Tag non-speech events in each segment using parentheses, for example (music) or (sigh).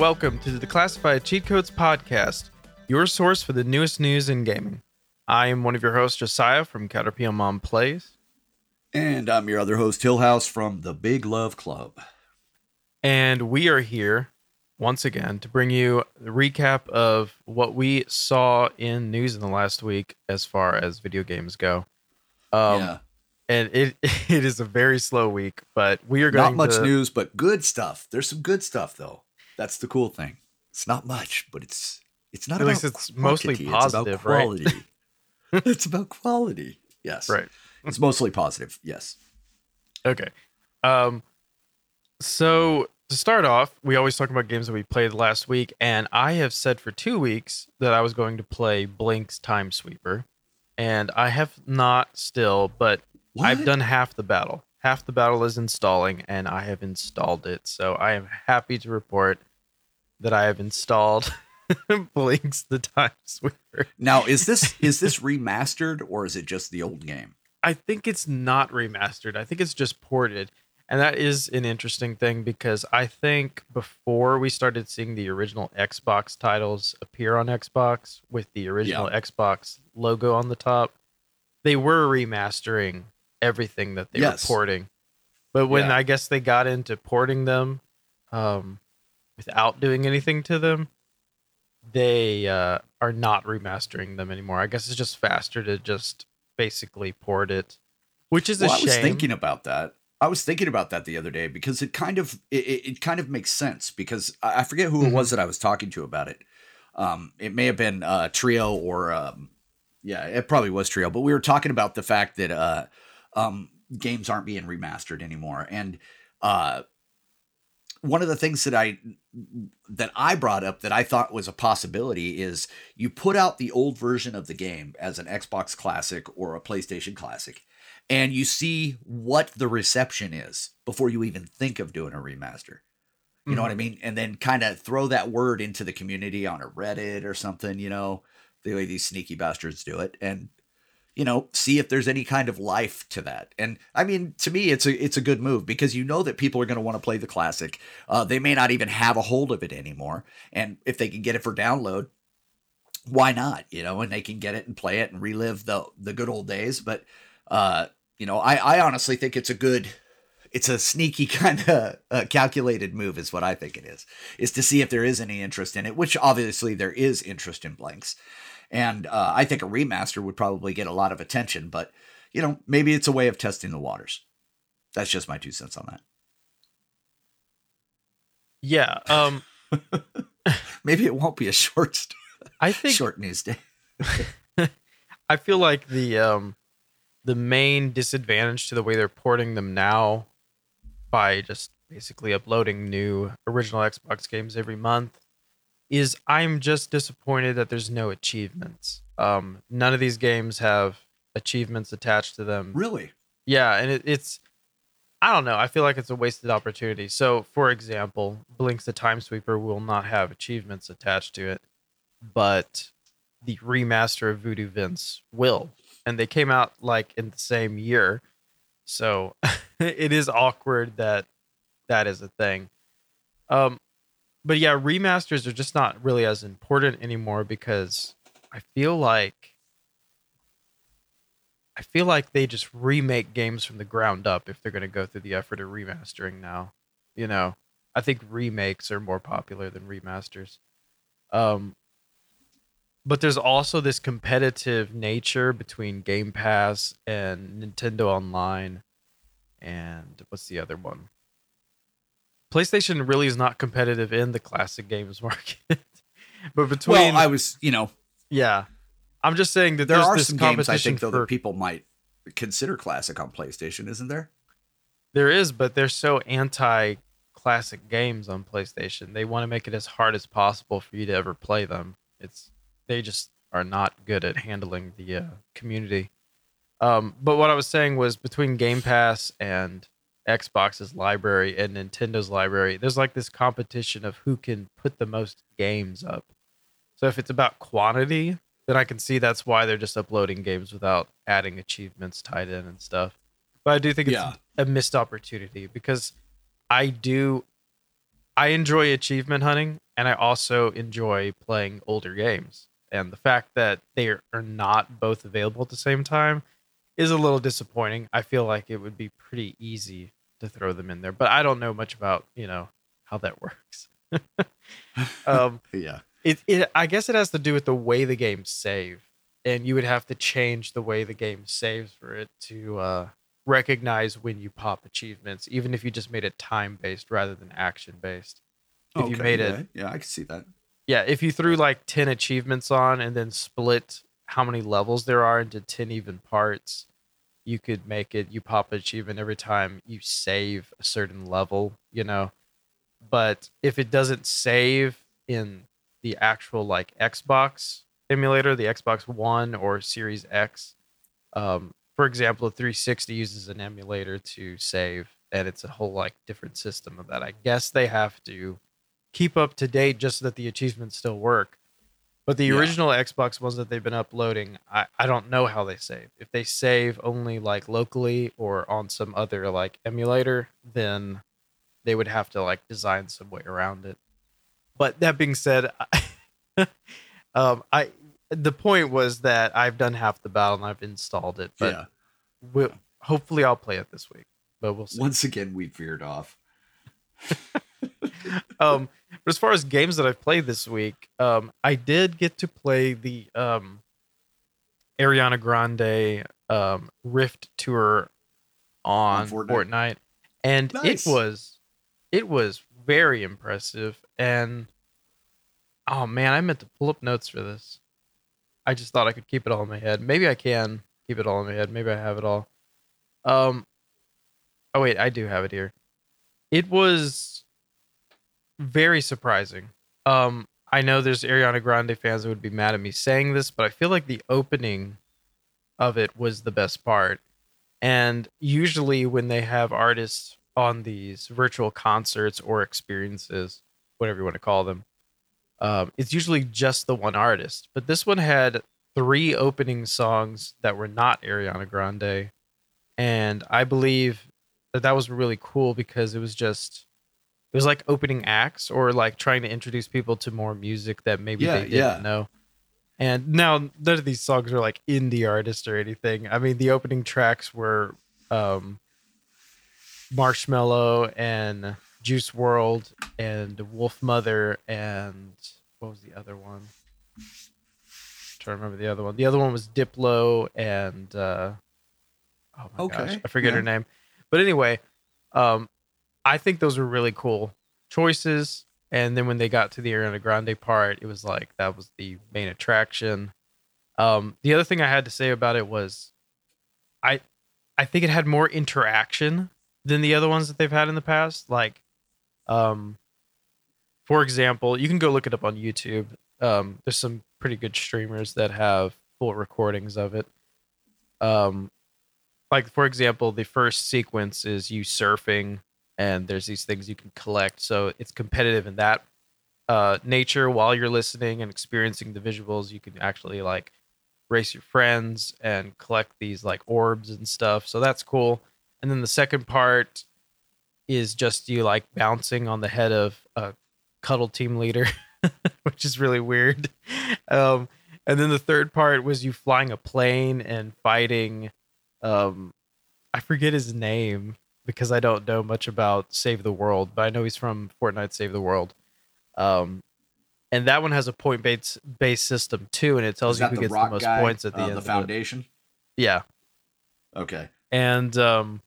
Welcome to the Classified Cheat Codes Podcast, your source for the newest news in gaming. I am one of your hosts, Josiah from Caterpillar Mom Plays. And I'm your other host, Hillhouse from the Big Love Club. And we are here once again to bring you the recap of what we saw in news in the last week as far as video games go. Um, yeah. And it (laughs) it is a very slow week, but we are going Not much to, news, but good stuff. There's some good stuff though. That's the cool thing. It's not much, but it's it's not At about least it's mostly positive, it's right? about quality. (laughs) it's about quality. Yes. Right. It's mostly positive. Yes. Okay. Um so to start off, we always talk about games that we played last week, and I have said for two weeks that I was going to play Blinx Time Sweeper. And I have not still, but I've done half the battle. Half the battle is installing, and I have installed it. So I am happy to report that I have installed (laughs) Blinx the Time Sweeper. Now, is this (laughs) is this remastered or is it just the old game? I think it's not remastered. I think it's just ported. And that is an interesting thing because I think before we started seeing the original Xbox titles appear on Xbox with the original Xbox logo on the top, they were remastering everything that they Yes. were porting. But when Yeah. I guess they got into porting them um, without doing anything to them, they uh, are not remastering them anymore. I guess it's just faster to just basically port it, which is Well, a shame. I was thinking about that. I was thinking about that the other day because it kind of it, it kind of makes sense because I I forget who it Mm-hmm. was that I was talking to about it. Um, it may have been uh, Trio or um, yeah, it probably was Trio, but we were talking about the fact that uh, um, games aren't being remastered anymore, and uh, one of the things that I that I brought up that I thought was a possibility is you put out the old version of the game as an Xbox Classic or a PlayStation Classic, and you see what the reception is before you even think of doing a remaster. You know what I mm-hmm. mean? And then kind of throw that word into the community on a Reddit or something, you know, the way these sneaky bastards do it. And you know, see if there's any kind of life to that. And I mean, to me, it's a it's a good move because you know that people are going to want to play the classic. Uh, they may not even have a hold of it anymore, and if they can get it for download, why not? You know, and they can get it and play it and relive the the good old days. But uh, you know, I I honestly think it's a good. It's a sneaky (laughs) kind of uh, calculated move, is what I think it is. Is to see if there is any interest in it, which obviously there is interest in Blinx. And uh, I think a remaster would probably get a lot of attention, but you know, maybe it's a way of testing the waters. That's just my two cents on that. Yeah. Um, (laughs) Maybe it won't be a short, I think short news day. (laughs) I feel like the um the main disadvantage to the way they're porting them now by just basically uploading new original Xbox games every month is I'm just disappointed that there's no achievements. Um none of these games have achievements attached to them. Really? Yeah, and it, it's I don't know. I feel like it's a wasted opportunity. So, for example, Blinx the Time Sweeper will not have achievements attached to it, but the remaster of Voodoo Vince will, and they came out like in the same year. So, (laughs) it is awkward that that is a thing. Um, but yeah, remasters are just not really as important anymore because I feel like I feel like they just remake games from the ground up if they're going to go through the effort of remastering now. You know, I think remakes are more popular than remasters. Um, but there's also this competitive nature between Game Pass and Nintendo Online, and what's the other one? PlayStation really is not competitive in the classic games (laughs) market, but between Well, I was, you know, yeah, I'm just saying that there are this some games I think though for that people might consider classic on PlayStation, isn't there? There is, but they're so anti classic games on PlayStation. They want to make it as hard as possible for you to ever play them. It's they just are not good at handling the uh, community. Um, but what I was saying was between Game Pass and Xbox's library and Nintendo's library, there's like this competition of who can put the most games up. So if it's about quantity, then I can see that's why they're just uploading games without adding achievements tied in and stuff. But I do think it's Yeah. a missed opportunity because I do I enjoy achievement hunting and I also enjoy playing older games. And the fact that they are not both available at the same time is a little disappointing. I feel like it would be pretty easy to throw them in there, but I don't know much about, you know, how that works. (laughs) um, (laughs) yeah. It, it I guess it has to do with the way the game save. And you would have to change the way the game saves for it to uh, recognize when you pop achievements, even if you just made it time based rather than action based. If okay, you made yeah, it, yeah, I can see that. yeah, if you threw like 10 achievements on and then split how many levels there are into 10 even parts, you could make it, you pop achievement every time you save a certain level, you know. But if it doesn't save in the actual like Xbox emulator, the Xbox One or Series X, um, for example, a 360 uses an emulator to save, and it's a whole like different system of that. I guess they have to keep up to date just so that the achievements still work. But the Yeah. original Xbox ones that they've been uploading, I, I don't know how they save. If they save only like locally or on some other like emulator, then they would have to like design some way around it. But that being said, (laughs) um, I the point was that I've done half the battle and I've installed it, but yeah. we'll, hopefully I'll play it this week. But we'll see. Once again, we veered off. (laughs) um but as far as games that i've played this week um i did get to play the um ariana grande um rift tour on, On Fortnite? fortnite. and Nice. it was it was very impressive and oh man i meant to pull up notes for this i just thought i could keep it all in my head maybe i can keep it all in my head maybe i have it all um oh wait i do have it here it was very surprising. Um, I know there's Ariana Grande fans that would be mad at me saying this, but I feel like the opening of it was the best part. And usually, when they have artists on these virtual concerts or experiences, whatever you want to call them, um, it's usually just the one artist. But this one had three opening songs that were not Ariana Grande. And I believe that that was really cool because it was just it was like opening acts or like trying to introduce people to more music that maybe Yeah, they didn't yeah. know. And now none of these songs are like indie artists or anything. I mean, the opening tracks were um, Marshmello and Juice WRLD and Wolf Mother and what was the other one? trying to remember the other one. The other one was Diplo and uh, oh my gosh, I forget her name. But anyway, um, I think those were really cool choices. And then when they got to the Ariana Grande part, it was like that was the main attraction. Um, the other thing I had to say about it was, I, I think it had more interaction than the other ones that they've had in the past. Like, um, for example, you can go look it up on YouTube. Um, there's some pretty good streamers that have full recordings of it. Um, like for example, the first sequence is you surfing, and there's these things you can collect. So it's competitive in that uh, nature. While you're listening and experiencing the visuals, you can actually like race your friends and collect these like orbs and stuff. So that's cool. And then the second part is just you like bouncing on the head of a cuddle team leader, (laughs) which is really weird. Um, and then the third part was you flying a plane and fighting. Um, I forget his name because I don't know much about Save the World, but I know he's from Fortnite Save the World. Um, and that one has a point based based system too, and it tells you who the gets the most guy, points at the uh, end. the foundation? Yeah, Okay. and um,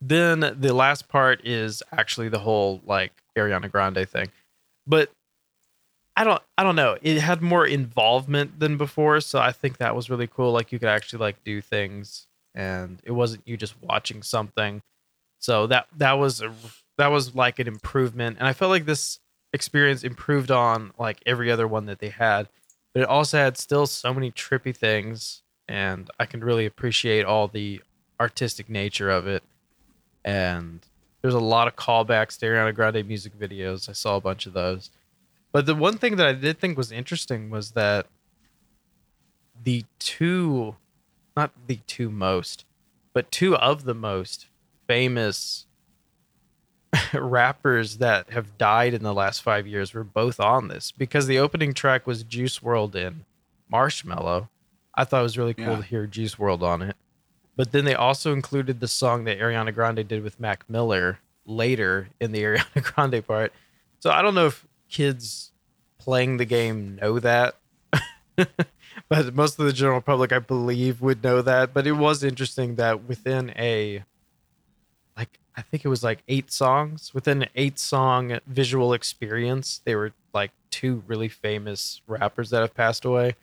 then the last part is actually the whole like Ariana Grande thing, but I don't I don't know. It had more involvement than before, so I think that was really cool. Like you could actually like do things, and it wasn't you just watching something. So that that was a, that was like an improvement, and I felt like this experience improved on like every other one that they had, but it also had still so many trippy things, and I can really appreciate all the artistic nature of it. And there's a lot of callbacks to Ariana Grande music videos. I saw a bunch of those. But the one thing that I did think was interesting was that the two, not the two most, but two of the most famous (laughs) rappers that have died in the last five years were both on this because the opening track was Juice WRLD in Marshmello. I thought it was really cool Yeah. to hear Juice WRLD on it. But then they also included the song that Ariana Grande did with Mac Miller later in the (laughs) Ariana Grande part. So I don't know if kids playing the game know that. (laughs) but most of the general public, I believe, would know that. But it was interesting that within a like I think it was like eight songs within an eight song visual experience. They were like two really famous rappers that have passed away,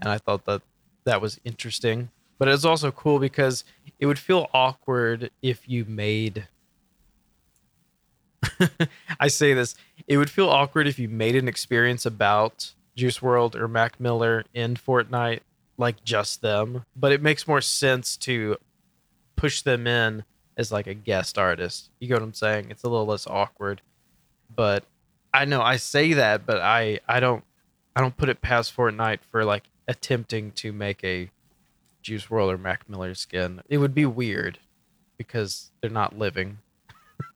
and I thought that that was interesting. But it was also cool because it would feel awkward if you made. (laughs) I say this, it would feel awkward if you made an experience about Juice WRLD or Mac Miller in Fortnite, like just them. But it makes more sense to push them in as like a guest artist. You get what I'm saying? It's a little less awkward. But I know I say that, but I I don't I don't put it past Fortnite for like attempting to make a Juice WRLD or Mac Miller skin. It would be weird because they're not living.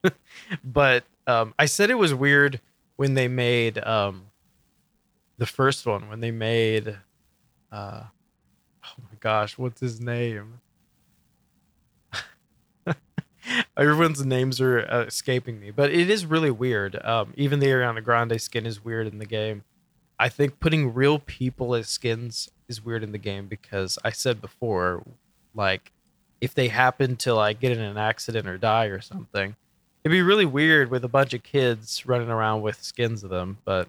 (laughs) but um, I said it was weird when they made um, the first one when they made uh, oh my gosh, what's his name? (laughs) Everyone's names are uh, escaping me, but it is really weird. Um, even the Ariana Grande skin is weird in the game. I think putting real people as skins is weird in the game because I said before, like, if they happen to like get in an accident or die or something, it'd be really weird with a bunch of kids running around with skins of them. But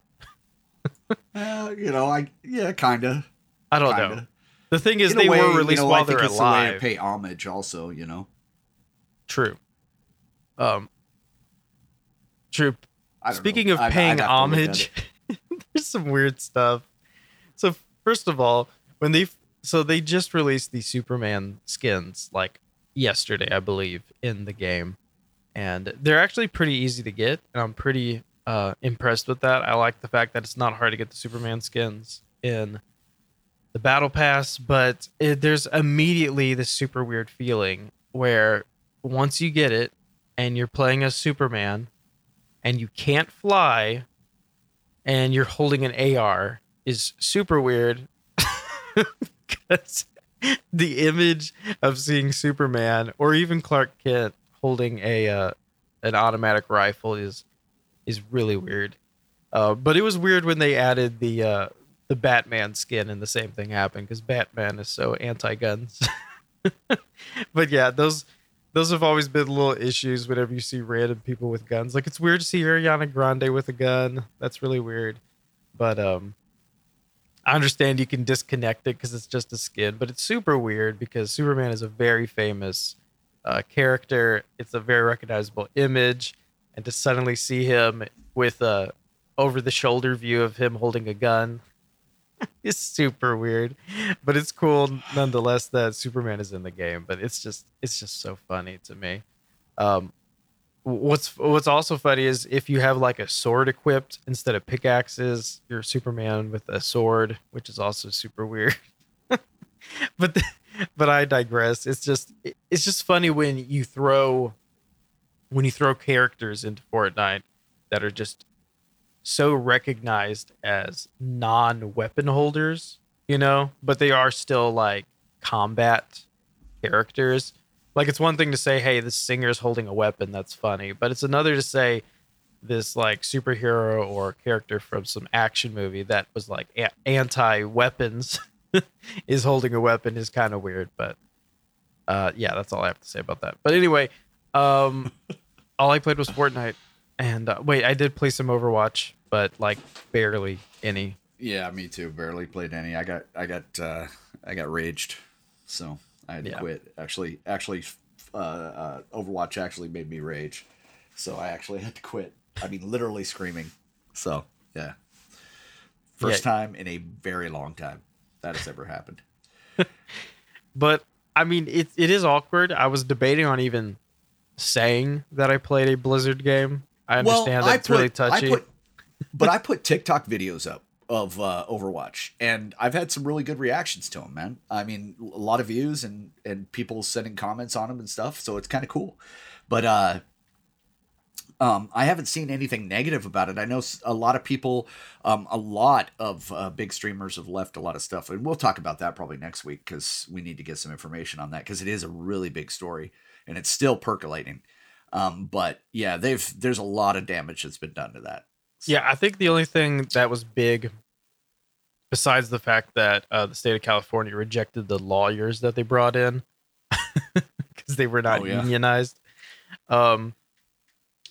Uh, you know, I yeah, kinda. I don't know. kinda. The thing is, In they way, were you released know, I while they're it's a way to alive. pay homage, also. You know, True. Um. True. Speaking know. of I'd- I'd paying have to look at homage, (laughs) there's some weird stuff. So first of all, when they so they just released the Superman skins like yesterday, I believe, in the game, and they're actually pretty easy to get, and I'm pretty uh, impressed with that. I like the fact that it's not hard to get the Superman skins in the battle pass, but it, there's immediately this super weird feeling where once you get it and you're playing as Superman and you can't fly and you're holding an AR is super weird (laughs) because the image of seeing Superman or even Clark Kent holding a uh, an automatic rifle is is really weird. Uh, but it was weird when they added the uh, the Batman skin and the same thing happened because Batman is so anti guns. (laughs) but yeah, those those have always been little issues whenever you see random people with guns. Like it's weird to see Ariana Grande with a gun. That's really weird. But um I understand you can disconnect it because it's just a skin, but it's super weird because Superman is a very famous uh, character. It's a very recognizable image, and to suddenly see him with a over the shoulder view of him holding a gun (laughs) is super weird. But it's cool nonetheless that Superman is in the game. But it's just it's just so funny to me. Um, what's what's also funny is if you have like a sword equipped instead of pickaxes, you're Superman with a sword, which is also super weird. (laughs) but the, but I digress. It's just it's just funny when you throw when you throw characters into Fortnite that are just so recognized as non-weapon holders, you know, but they are still like combat characters. Like it's one thing to say, "Hey, this singer's holding a weapon." That's funny, but it's another to say this like superhero or character from some action movie that was like a- anti-weapons (laughs) is holding a weapon is kind of weird. But uh, yeah, that's all I have to say about that. But anyway, um, all I played was Fortnite, and uh, wait, I did play some Overwatch, but like barely any. Yeah, me too. Barely played any. I got I got uh I got raged. So I had to Yeah. quit. Actually actually uh, uh Overwatch actually made me rage. So I actually had to quit. I mean literally screaming. So, yeah. First Yeah. time in a very long time that has ever happened. (laughs) But I mean, it it is awkward. I was debating on even saying that I played a Blizzard game. I understand I that's really put- I touchy. put- but I put TikTok videos up of uh, Overwatch, and I've had some really good reactions to them, man. I mean, a lot of views and and people sending comments on them and stuff, so it's kind of cool. But uh, Um, I haven't seen anything negative about it. I know a lot of people, um, a lot of uh, big streamers have left a lot of stuff, and we'll talk about that probably next week because we need to get some information on that because it is a really big story and it's still percolating. Um, but yeah, they've there's a lot of damage that's been done to that. So. Yeah, I think the only thing that was big, besides the fact that uh, the state of California rejected the lawyers that they brought in (laughs) because they were not oh, yeah. unionized. Um,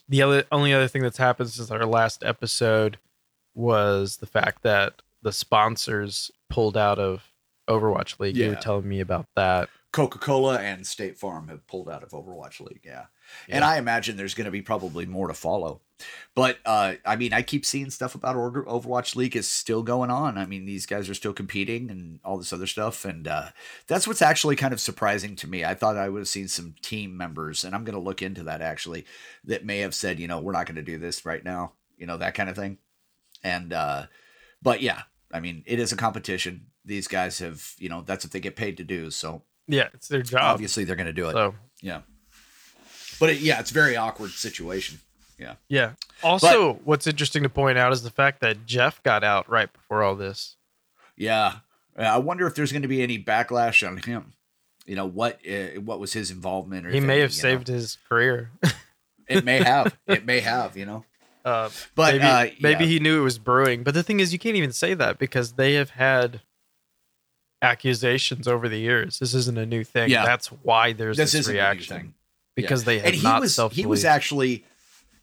the other only other thing that's happened since our last episode was the fact that the sponsors pulled out of Overwatch League. Yeah. You were telling me about that. Coca Cola and State Farm have pulled out of Overwatch League. Yeah. yeah. And I imagine there's going to be probably more to follow. But uh, I mean, I keep seeing stuff about Overwatch League is still going on. I mean, these guys are still competing and all this other stuff. And uh, that's what's actually kind of surprising to me. I thought I would have seen some team members, and I'm going to look into that actually, that may have said, you know, we're not going to do this right now, you know, that kind of thing. And, uh, but yeah, I mean, it is a competition. These guys have, you know, that's what they get paid to do. So yeah, it's their job. Obviously, they're going to do it. So yeah, but it, yeah, it's a very awkward situation. Yeah. Yeah. Also, but, what's interesting to point out is the fact that Jeff got out right before all this. Yeah. I wonder if there's going to be any backlash on him. You know what? Uh, what was his involvement? Or he may have saved know. his career. (laughs) it may have. (laughs) It may have. You know. Uh, but maybe, uh, maybe he knew it was brewing. But the thing is, you can't even say that because they have had accusations over the years. This isn't a new thing. Yeah. That's why there's this, this reaction because yeah. they have and he not was he was actually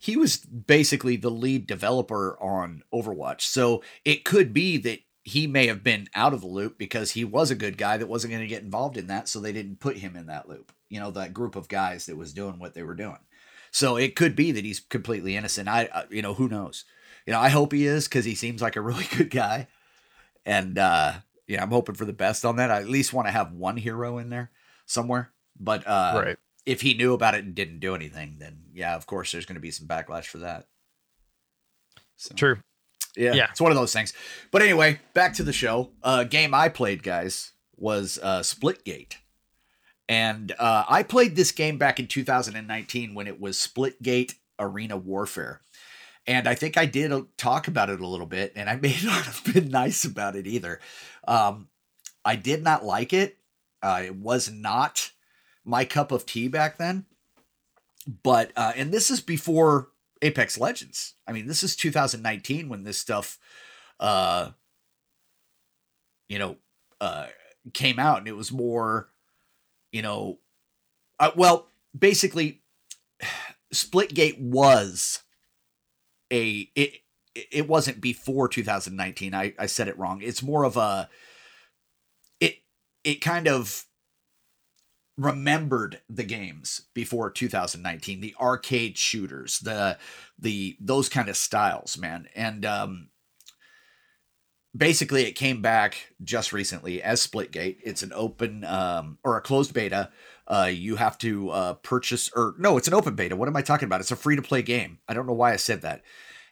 he was basically the lead developer on Overwatch. So it could be that he may have been out of the loop because he was a good guy that wasn't going to get involved in that, so they didn't put him in that loop. You know, that group of guys that was doing what they were doing. So it could be that he's completely innocent. I, I you know, who knows? You know, I hope he is because he seems like a (laughs) really good guy, and uh, yeah, I'm hoping for the best on that. I at least want to have one hero in there somewhere. But uh, right. if he knew about it and didn't do anything, then yeah, of course, there's going to be some backlash for that. So, True. Yeah, yeah, it's one of those things. But anyway, back to the show. Uh, game I played, guys, was uh, Splitgate. And uh, I played this game back in 2019 when it was Splitgate Arena Warfare. And I think I did talk about it a little bit, and I (laughs) may not have been nice about it either. Um, I did not like it. Uh, it was not my cup of tea back then. But uh, and this is before Apex Legends. I mean, this is 2019 when this stuff, uh, you know, uh, came out, and it was more, you know, uh, well, basically, (sighs) Splitgate was a it it wasn't before 2019. I I said it wrong. It's more of a it it kind of remembered the games before 2019 the arcade shooters the the those kind of styles man and um basically it came back just recently as splitgate it's an open um or a closed beta uh you have to uh purchase or no it's an open beta what am i talking about it's a free to play game i don't know why i said that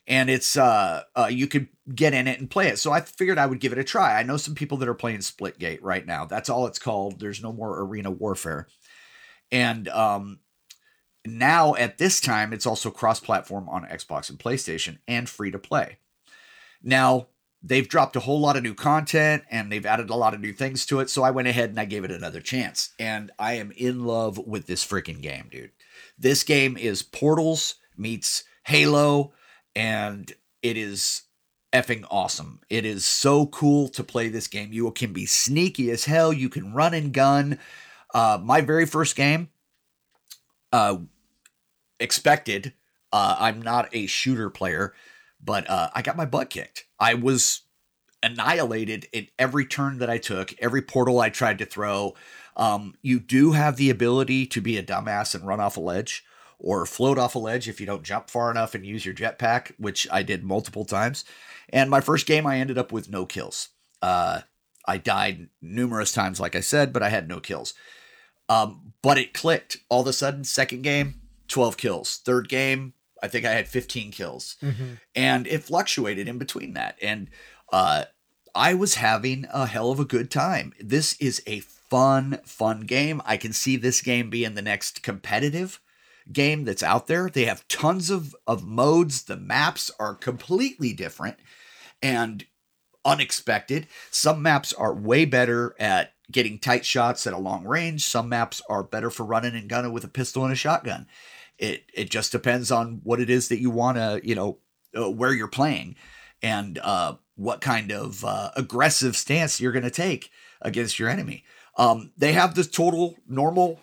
and it's uh, uh you could get in it and play it. So I figured I would give it a try. I know some people that are playing Splitgate right now. That's all it's called. There's no more arena warfare. And um now at this time it's also cross-platform on Xbox and PlayStation and free to play. Now, they've dropped a whole lot of new content and they've added a lot of new things to it, so I went ahead and I gave it another chance. And I am in love with this freaking game, dude. This game is Portals meets Halo and it is effing awesome. It is so cool to play this game. You can be sneaky as hell. You can run and gun. Uh, my very first game, uh, expected. Uh, I'm not a shooter player, but uh, I got my butt kicked. I was annihilated in every turn that I took, every portal I tried to throw. Um, you do have the ability to be a dumbass and run off a ledge or float off a ledge if you don't jump far enough and use your jetpack, which I did multiple times. And my first game, I ended up with no kills. Uh, I died numerous times, like I said, but I had no kills. Um, but it clicked all of a sudden. Second game, 12 kills. Third game, I think I had 15 kills. Mm-hmm. And it fluctuated in between that. And uh, I was having a hell of a good time. This is a fun, fun game. I can see this game being the next competitive game that's out there. They have tons of, of modes. The maps are completely different and unexpected. Some maps are way better at getting tight shots at a long range. Some maps are better for running and gunning with a pistol and a shotgun. It it just depends on what it is that you want to, you know, uh, where you're playing and uh, what kind of uh, aggressive stance you're going to take against your enemy. Um, they have the total normal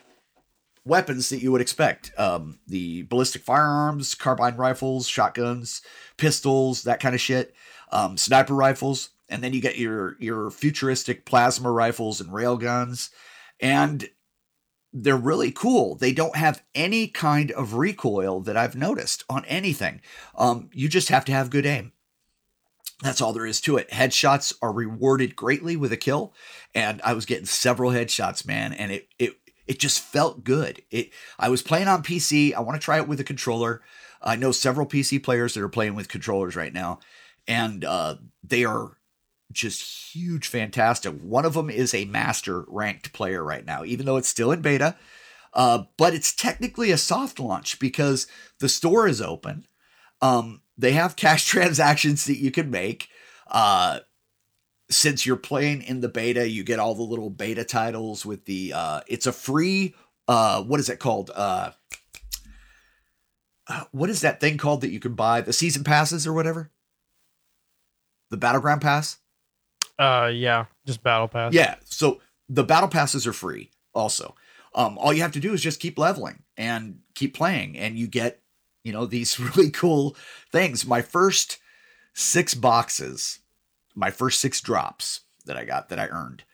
weapons that you would expect um, the ballistic firearms, carbine rifles, shotguns, pistols, that kind of shit, um, sniper rifles. And then you get your your futuristic plasma rifles and railguns, and they're really cool. They don't have any kind of recoil that I've noticed on anything. Um, you just have to have good aim. That's all there is to it. Headshots are rewarded greatly with a kill, and I was getting several headshots, man, and it it it just felt good. It I was playing on PC. I want to try it with a controller. I know several PC players that are playing with controllers right now, and uh, they are just huge, fantastic. One of them is a master ranked player right now, even though it's still in beta. Uh, but it's technically a soft launch because the store is open. Um, they have cash (laughs) transactions that you can make. Uh, since you're playing in the beta, you get all the little beta titles with the. Uh, it's a free. Uh, what is it called? Uh, uh, what is that thing called that you can buy? The season passes or whatever. The battleground pass. Uh, yeah, just battle pass. Yeah, so the battle passes are free. Also, um, all you have to do is just keep leveling and keep playing, and you get you know these (laughs) really cool things. My first six boxes, my first six drops that I got that I earned,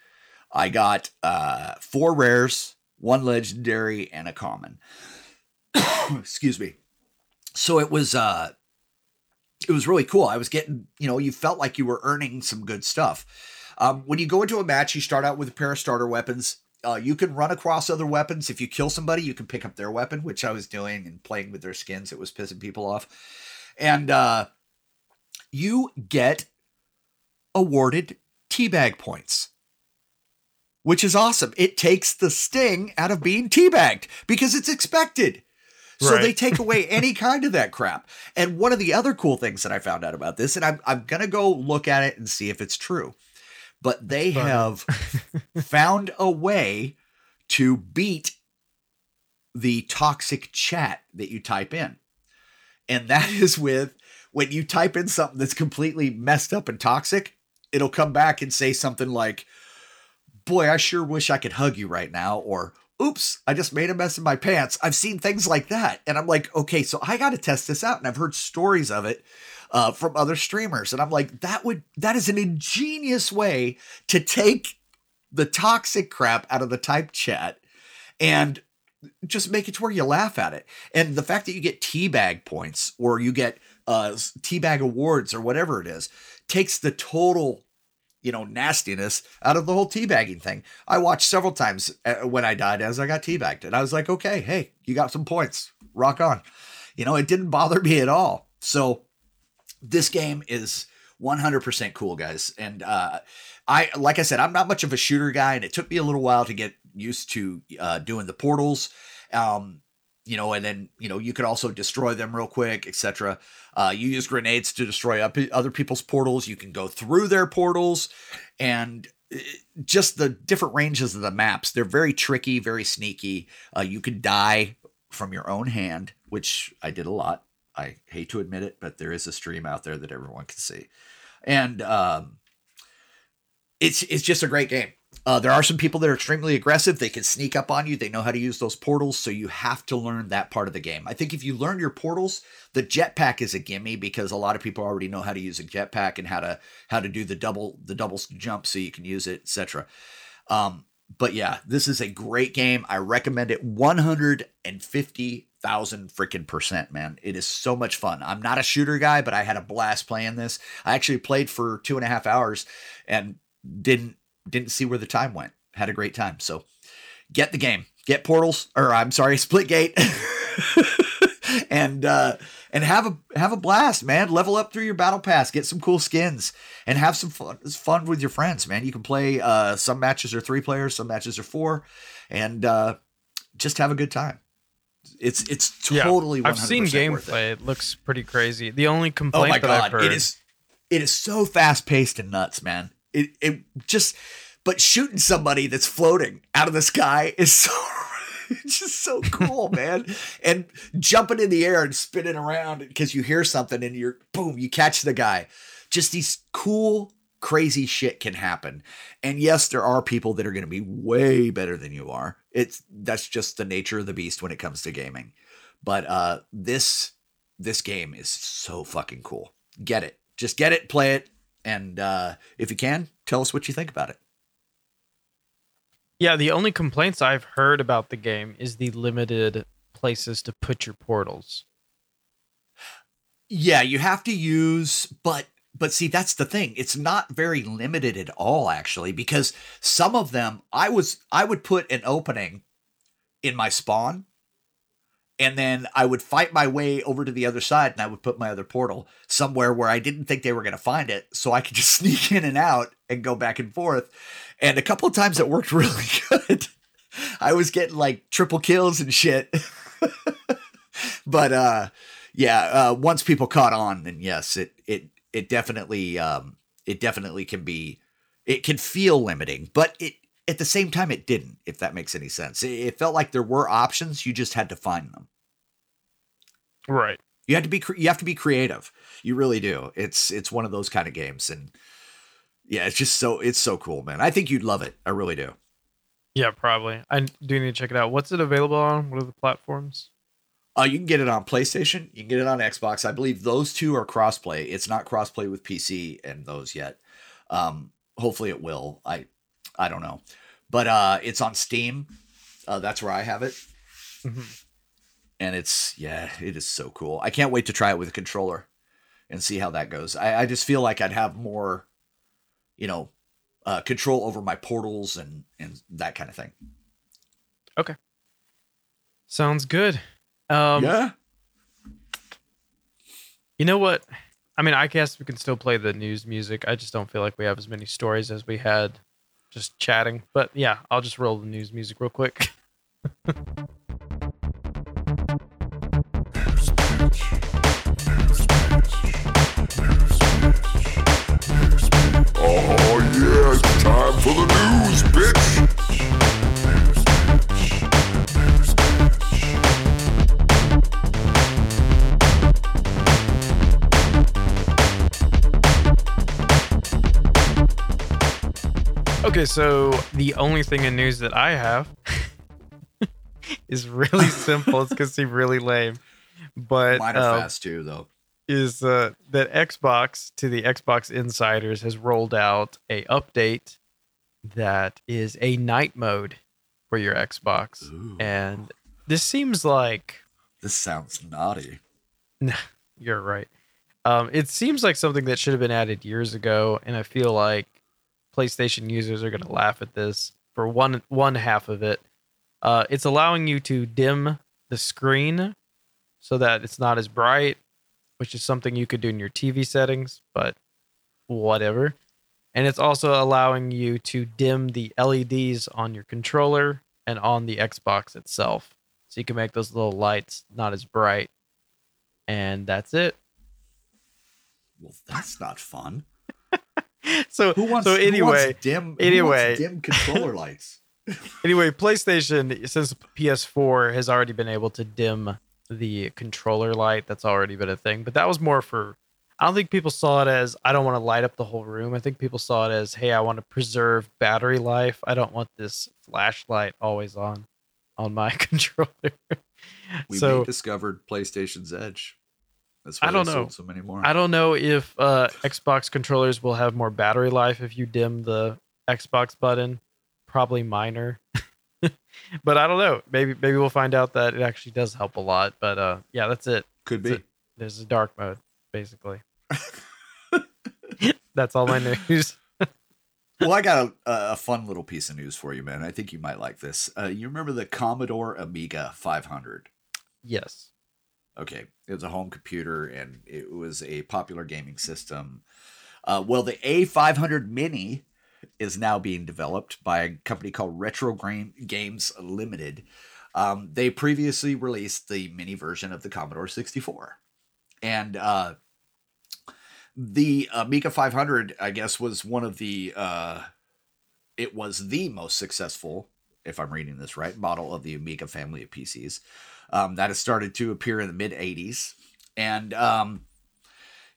I got uh, four rares, one legendary, and a common. (coughs) Excuse me. So it was uh it was really cool. I was getting, you know, you felt like you were earning some good stuff. Um, when you go into a match, you start out with a pair of starter weapons. Uh, you can run across other weapons. If you kill somebody, you can pick up their weapon, which I was doing and playing with their skins. It was pissing people off. And uh, you get awarded teabag points, which is awesome. It takes the sting out of being teabagged because it's expected. So right. they take away any (laughs) kind of that crap. And one of the other cool things that I found out about this, and I'm, I'm going to go look at it and see if it's true, but they have (laughs) found a way to beat the toxic chat that you type in. And that (laughs) is with when you type in something that's completely messed up and toxic, it'll come back and say something like, Boy, I sure wish I could hug you right now. Or, oops, I just made a mess in my pants. I've seen things like that. And I'm like, okay, so I got to test this out. And I've heard stories of it uh, from other streamers. And I'm like, that would, that is an ingenious way to take the toxic crap out of the type chat and just make it to where you laugh at it. And the fact that you get teabag points or you get uh, teabag awards or whatever it is takes the total you know, nastiness out of the whole teabagging thing. I watched several times uh, when I died as I got teabagged, and I was like, okay, hey, you got some points, rock on. You know, it didn't bother me at all. So this game is 100% cool, guys. And uh, I, like I said, I'm not much of a shooter guy, and it took me a little while to get used to uh, doing the portals. Um, you know, and then you know you could also destroy them real quick, etc. Uh, you use grenades to destroy up other people's portals. You can go through their portals, and uh, just the different ranges of the maps. They're very tricky, very sneaky. Uh, you can die from your own hand, which I did a lot. I hate to admit it, but there is a stream out there that everyone can see, and um, it's it's just a great game. Uh, there are some people that are extremely aggressive. They can sneak up on you. They know how to use those portals, so you have to learn that part of the game. I think if you learn your portals, the jetpack is a gimme because a lot of people already know how to use a jetpack and how to how to do the double the double jump so you can use it, etc. Um, but yeah, this is a great game. I recommend it 150,000 freaking percent, man. It is so much fun. I'm not a shooter guy, but I had a blast playing this. I actually played for two and a half hours and didn't didn't see where the time went. Had a great time. So get the game, get portals, or I'm sorry, (laughs) Splitgate, (laughs) and uh, and have a have a blast, man. Level up through your battle pass, get some cool skins, and have some fun fun with your friends, man. You can play. Uh, some matches are three players, some matches are four, and uh, just have a good time. It's it's totally. Yeah, I've seen gameplay. It. it. looks pretty crazy. The only complaint oh my that God, I've heard it is it is so fast paced and nuts, man. It it just but shooting somebody that's floating out of the sky is so (laughs) it's just so cool, man. (laughs) And jumping in the air and spinning around because you hear something and you're boom, you catch the guy. Just these cool, crazy shit can happen. And yes, there are people that are going to be way better than you are. It's that's just the nature of the beast when it comes to gaming. But uh this this game is so fucking cool. Get it. Just get it, play it, and uh if you can, tell us what you think about it. Yeah, the only complaints I've heard about the game is the limited places to put your portals. Yeah, you have to use, but but see that's the thing. It's not very limited at all actually because some of them I was I would put an opening in my spawn and then I would fight my way over to the other side and I would put my other portal somewhere where I didn't think they were going to find it so I could just (laughs) sneak in and out and go back and forth and a couple of times it worked (laughs) really good. I was getting like triple kills and shit. (laughs) but uh yeah, uh once people caught on then yes, it it it definitely um it definitely can be it can feel limiting, but it at the same time it didn't if that makes any sense. It, it felt like there were options, you just had to find them. Right. You had to be you have to be creative. You really do. It's it's one of those kind of games and yeah, it's just so it's so cool, man. I think you'd love it. I really do. Yeah, probably. I do need to check it out. What's it available on? What are the platforms? Uh, you can get it on PlayStation. You can get it on Xbox. I believe those two are crossplay. It's not crossplay with PC and those yet. Um, hopefully it will. I I don't know, but uh, it's on Steam. Uh, that's where I have it. Mm-hmm. And it's yeah, it is so cool. I can't wait to try it with a controller and see how that goes. I, I just feel like I'd have more you know, uh, control over my portals and and that kind of thing. Okay. Sounds good. Um, yeah. You know what? I mean, I guess we can still play the news music. I just don't feel like we have as many stories as we had just chatting. But yeah, I'll just roll the news music real quick. (laughs) Oh yeah, it's time for the news, bitch! Okay, so the only thing in news that I have (laughs) is really (laughs) simple. it's gonna seem really lame, but mine are um, fast too, though is uh, that Xbox to the Xbox insiders has rolled out a update that is a night mode for your Xbox, Ooh. and this seems like this sounds naughty. (laughs) You're right. Um, it seems like something that should have been added years ago, and I feel like PlayStation users are going to laugh at this for one one half of it. Uh, it's allowing you to dim the screen so that it's not as bright which is something you could do in your TV settings, but whatever. And it's also allowing you to dim the LEDs on your controller and on the Xbox itself. So you can make those little lights not as bright. And that's it. Well, that's not fun. (laughs) so who wants so anyway, wants dim anyway. dim controller (laughs) lights. anyway, PlayStation since PS4 has already been able to dim the controller light that's already been a thing. But that was more for i don't think people saw it as i don't want to light up the whole room. I think people saw it as hey i want to preserve battery life. I don't want this flashlight always on on my (laughs) controller. We so, discovered playstation's edge that's why I don't know so many more i don't know if uh xbox controllers will have more battery life if you dim the xbox button probably minor (laughs) but I don't know. Maybe maybe we'll find out that it actually does help a lot. But uh, yeah, that's it. Could that's be. It. There's a dark mode, basically. (laughs) that's all my news. (laughs) well, I got a, a, fun little piece of news for you, man. I think you might like this. Uh, you remember the Commodore Amiga 500? Yes. Okay, it was a home computer and it was a popular gaming system. Uh, well, the A500 Mini is now being developed by a company called Retro Games Limited. Um, they previously released the mini version of the Commodore 64. And uh, the Amiga 500, I guess, was one of the, uh, it was the most successful, if I'm reading this right, model of the Amiga family of PCs. Um, that has started to appear in the mid 80s. And um,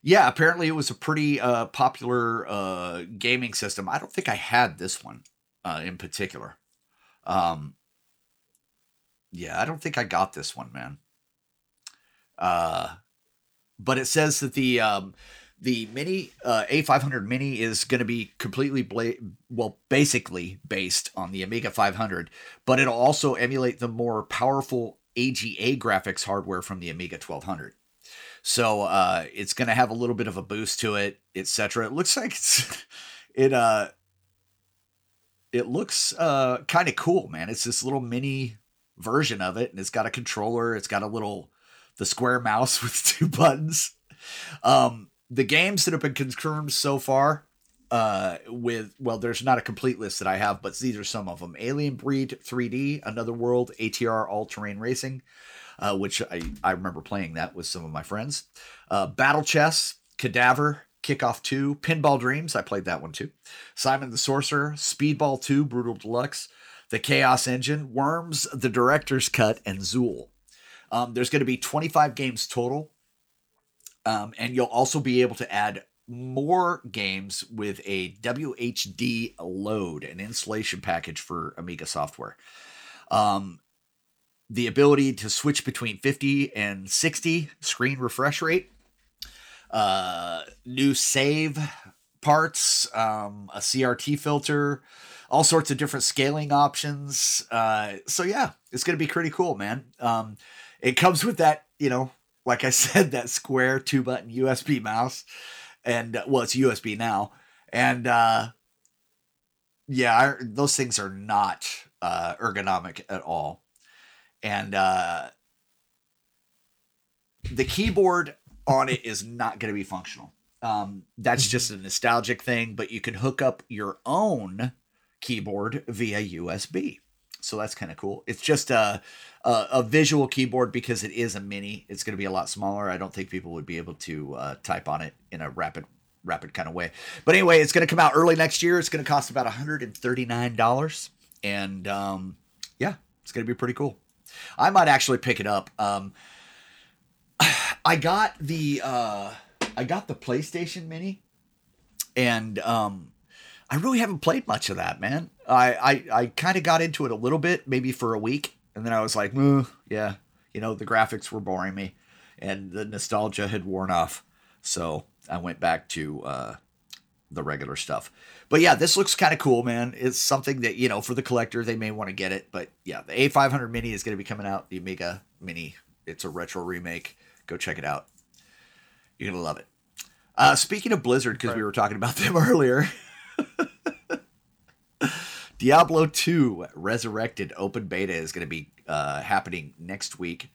yeah, apparently it was a pretty uh, popular uh, gaming system. I don't think I had this one uh, in particular. Um, yeah, I don't think I got this one, man. Uh, but it says that the um, the mini uh, A500 Mini is going to be completely bla- well, basically based on the Amiga 500, but it'll also emulate the more powerful AGA graphics hardware from the Amiga 1200. So uh, it's going to have a little bit of a boost to it, etc. It looks like it's (laughs) it uh it looks uh kind of cool, man. It's this little mini version of it, and it's got a controller. It's got a little the square mouse (laughs) with two buttons. Um, the games that have been confirmed so far uh with well there's not a complete list that i have but these are some of them. Alien breed 3d another world atr all-terrain racing uh, which I, I remember playing that with some of my friends. Uh, battle chess cadaver kickoff 2 pinball dreams i played that one too. Simon the sorcerer speedball 2 brutal deluxe the chaos engine worms the director's cut and zool. Um, there's going to be 25 games total. Um, and you'll also be able to add more games with a WHDLoad, an installation package for Amiga software. Um, the ability to switch between 50 and 60 screen refresh rate, uh, new save parts, um, a CRT filter, all sorts of different scaling options. Uh, so yeah, it's going to be pretty cool, man. Um, it comes with that, you know, like I (laughs) said, that square two button USB mouse, and uh, well, it's USB now, and uh, yeah, I, those things are not uh, ergonomic at all, and uh, the keyboard on it is not going to be functional. Um, that's just a nostalgic thing, but you can hook up your own keyboard via USB. So that's kind of cool. It's just a, a, a visual keyboard because it is a mini. It's going to be a lot smaller. I don't think people would be able to uh, type on it in a rapid rapid kind of way. But anyway, it's going to come out early next year. It's going to cost about $139 and um, yeah, it's going to be pretty cool. I might actually pick it up. Um, (sighs) I got the uh, I got the PlayStation Mini, and um, I really haven't played much of that, man. I I, I kind of got into it a little bit, maybe for a week, and then I was like, yeah, you know, the graphics were boring me, and the nostalgia had worn off, so I went back to uh, the regular stuff. But yeah, this looks kind of cool, man. It's something that you know for the collector they may want to get it. But yeah, the A500 Mini is going to be coming out. The Amiga Mini, it's a retro remake. Go check it out. You're gonna love it. Uh, speaking of Blizzard, because we were talking about (laughs) them earlier. (laughs) Diablo 2 Resurrected open beta is going to be uh, happening next week.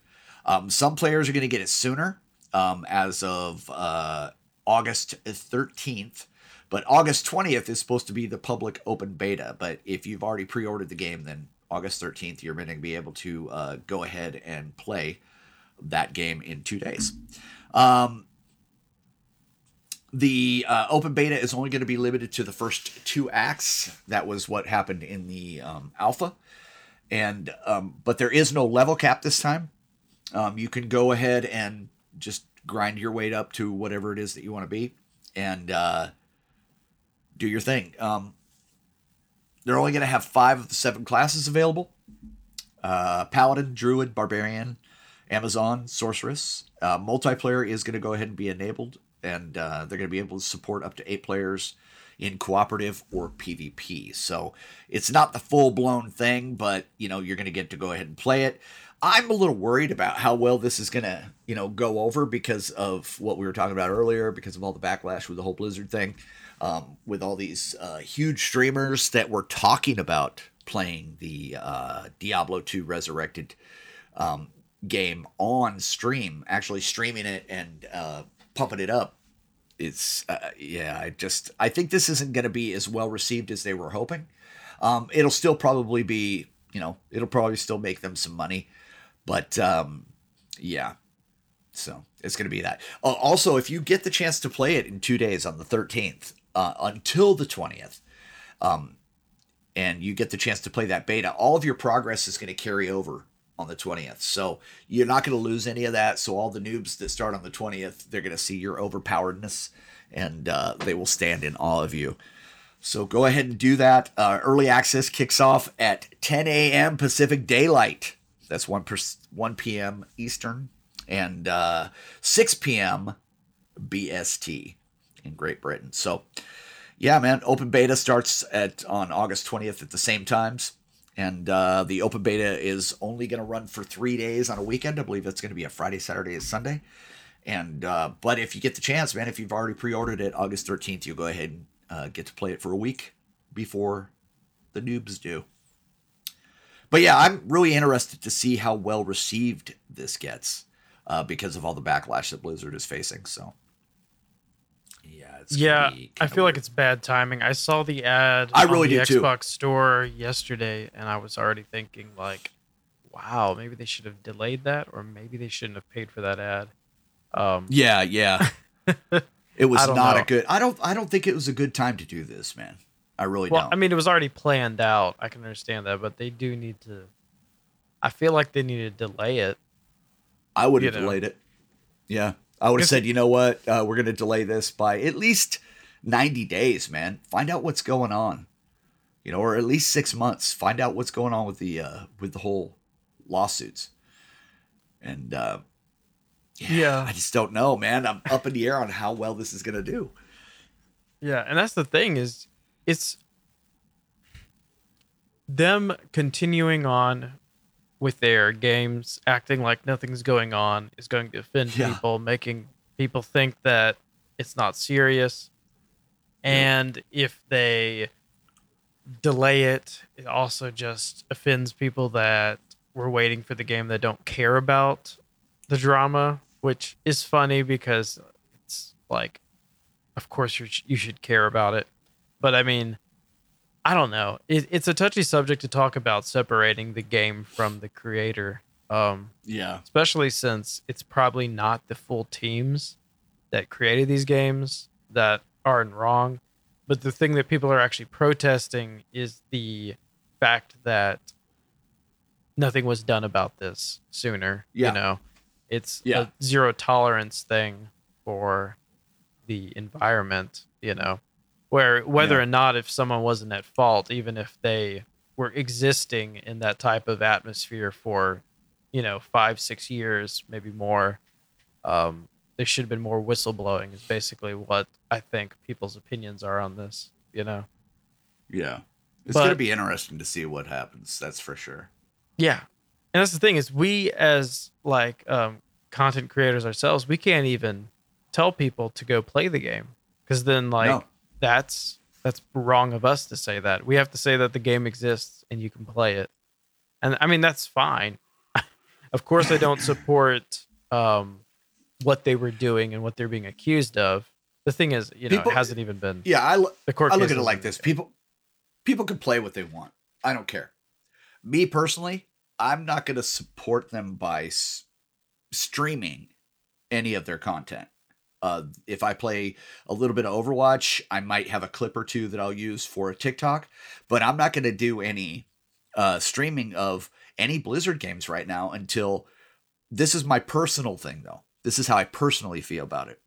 Um, some players are going to get it sooner, um, as of uh, August 13th. But August 20th is supposed to be the public open beta. But if you've already pre ordered the game, then August 13th, you're going to be able to uh, go ahead and play that game in two days. Um, the uh, open beta is only going to be limited to the first two acts. That was what happened in the um, alpha, and um, but there is no level cap this time. Um, you can go ahead and just grind your weight up to whatever it is that you want to be, and uh, do your thing. Um, they're only going to have five of the seven classes available: uh, Paladin, Druid, Barbarian, Amazon, Sorceress. Uh, multiplayer is going to go ahead and be enabled and uh, they're going to be able to support up to eight players in cooperative or PvP. So it's not the full blown thing, but you know you're going to get to go ahead and play it. I'm a little worried about how well this is going to you know go over because of what we were talking about earlier, because of all the backlash with the whole Blizzard thing, um, with all these uh, huge streamers that were talking about playing the uh, Diablo 2 Resurrected um, game on stream, actually streaming it and uh, pumping it up. It's uh, yeah, I just I think this isn't going to be as well received as they were hoping. Um, it'll still probably be you know, it'll probably still make them some money. But um, yeah, so it's going to be that. Uh, also, if you get the chance to play it in two days on the 13th uh, until the 20th, um, and you get the chance to play that beta, all of your progress is going to carry over on the 20th. So you're not going to lose any of that. So all the noobs that start on the 20th, they're going to see your overpoweredness and uh, they will stand in awe of you. So go ahead and do that. Uh, early access kicks off at 10 a.m. Pacific Daylight. That's 1, per, 1 p.m. Eastern and uh, 6 p.m. BST in Great Britain. So, yeah, man, open beta starts at on August 20th at the same times. And uh, the open beta is only going to run for three days on a weekend. I believe that's going to be a Friday, Saturday, and Sunday. And uh, but if you get the chance, man, if you've already pre-ordered it August 13th, you'll go ahead and uh, get to play it for a week before the noobs do. But yeah, I'm really interested to see how well received this gets uh, because of all the backlash that Blizzard is facing. So yeah, Yeah, I feel like it's bad timing. I saw the ad I really on the do too. Xbox store yesterday, and I was already thinking like, wow, maybe they should have delayed that, or maybe they shouldn't have paid for that ad. Um, yeah, yeah. (laughs) It was don't know. a good. I don't. I don't think it was a good time to do this, man. I really well, don't. I mean, it was already planned out. I can understand that, but they do need to. I feel like they need to delay it. I would have know. delayed it. Yeah, I would have said, you know what, uh, we're going to delay this by at least ninety days, man. Find out what's going on, you know, or at least six months. Find out what's going on with the uh, with the whole lawsuits. And uh, yeah, Yeah. I just don't know, man. I'm up in the air on how well this is going to do. Yeah, and that's the thing is, it's them continuing on with their games, acting like nothing's going on, is going to offend Yeah. people, making people think that it's not serious. And if they delay it, it also just offends people that were waiting for the game that don't care about the drama, which is funny because it's like, of course you you should care about it, but I mean, I don't know. It, it's a touchy subject to talk about separating the game from the creator, um, Yeah, especially since it's probably not the full teams that created these games that are in wrong. But the thing that people are actually protesting is the fact that nothing was done about this sooner. Yeah. You know, it's Yeah. a zero tolerance thing for the environment, you know, where whether Yeah. or not if someone wasn't at fault, even if they were existing in that type of atmosphere for, you know, five, six years, maybe more, um, there should have been more whistleblowing, is basically what I think people's opinions are on this, you know? yeah. It's going to be interesting to see what happens. That's for sure. Yeah. And that's the thing is we as like um content creators ourselves, we can't even tell people to go play the game cuz then like No. That's that's wrong of us to say that. We have to say that the game exists and you can play it. And I mean that's fine. (laughs) of course I don't support um what they were doing and what they're being accused of. The thing is, you know, People- it hasn't even been Yeah, I, the court I look at it like this: people, people can play what they want. I don't care. Me personally, I'm not going to support them by s- streaming any of their content. Uh, if I play a little bit of Overwatch, I might have a clip or two that I'll use for a TikTok, but I'm not going to do any uh, streaming of any Blizzard games right now until this is my personal thing, though. This is how I personally feel about it.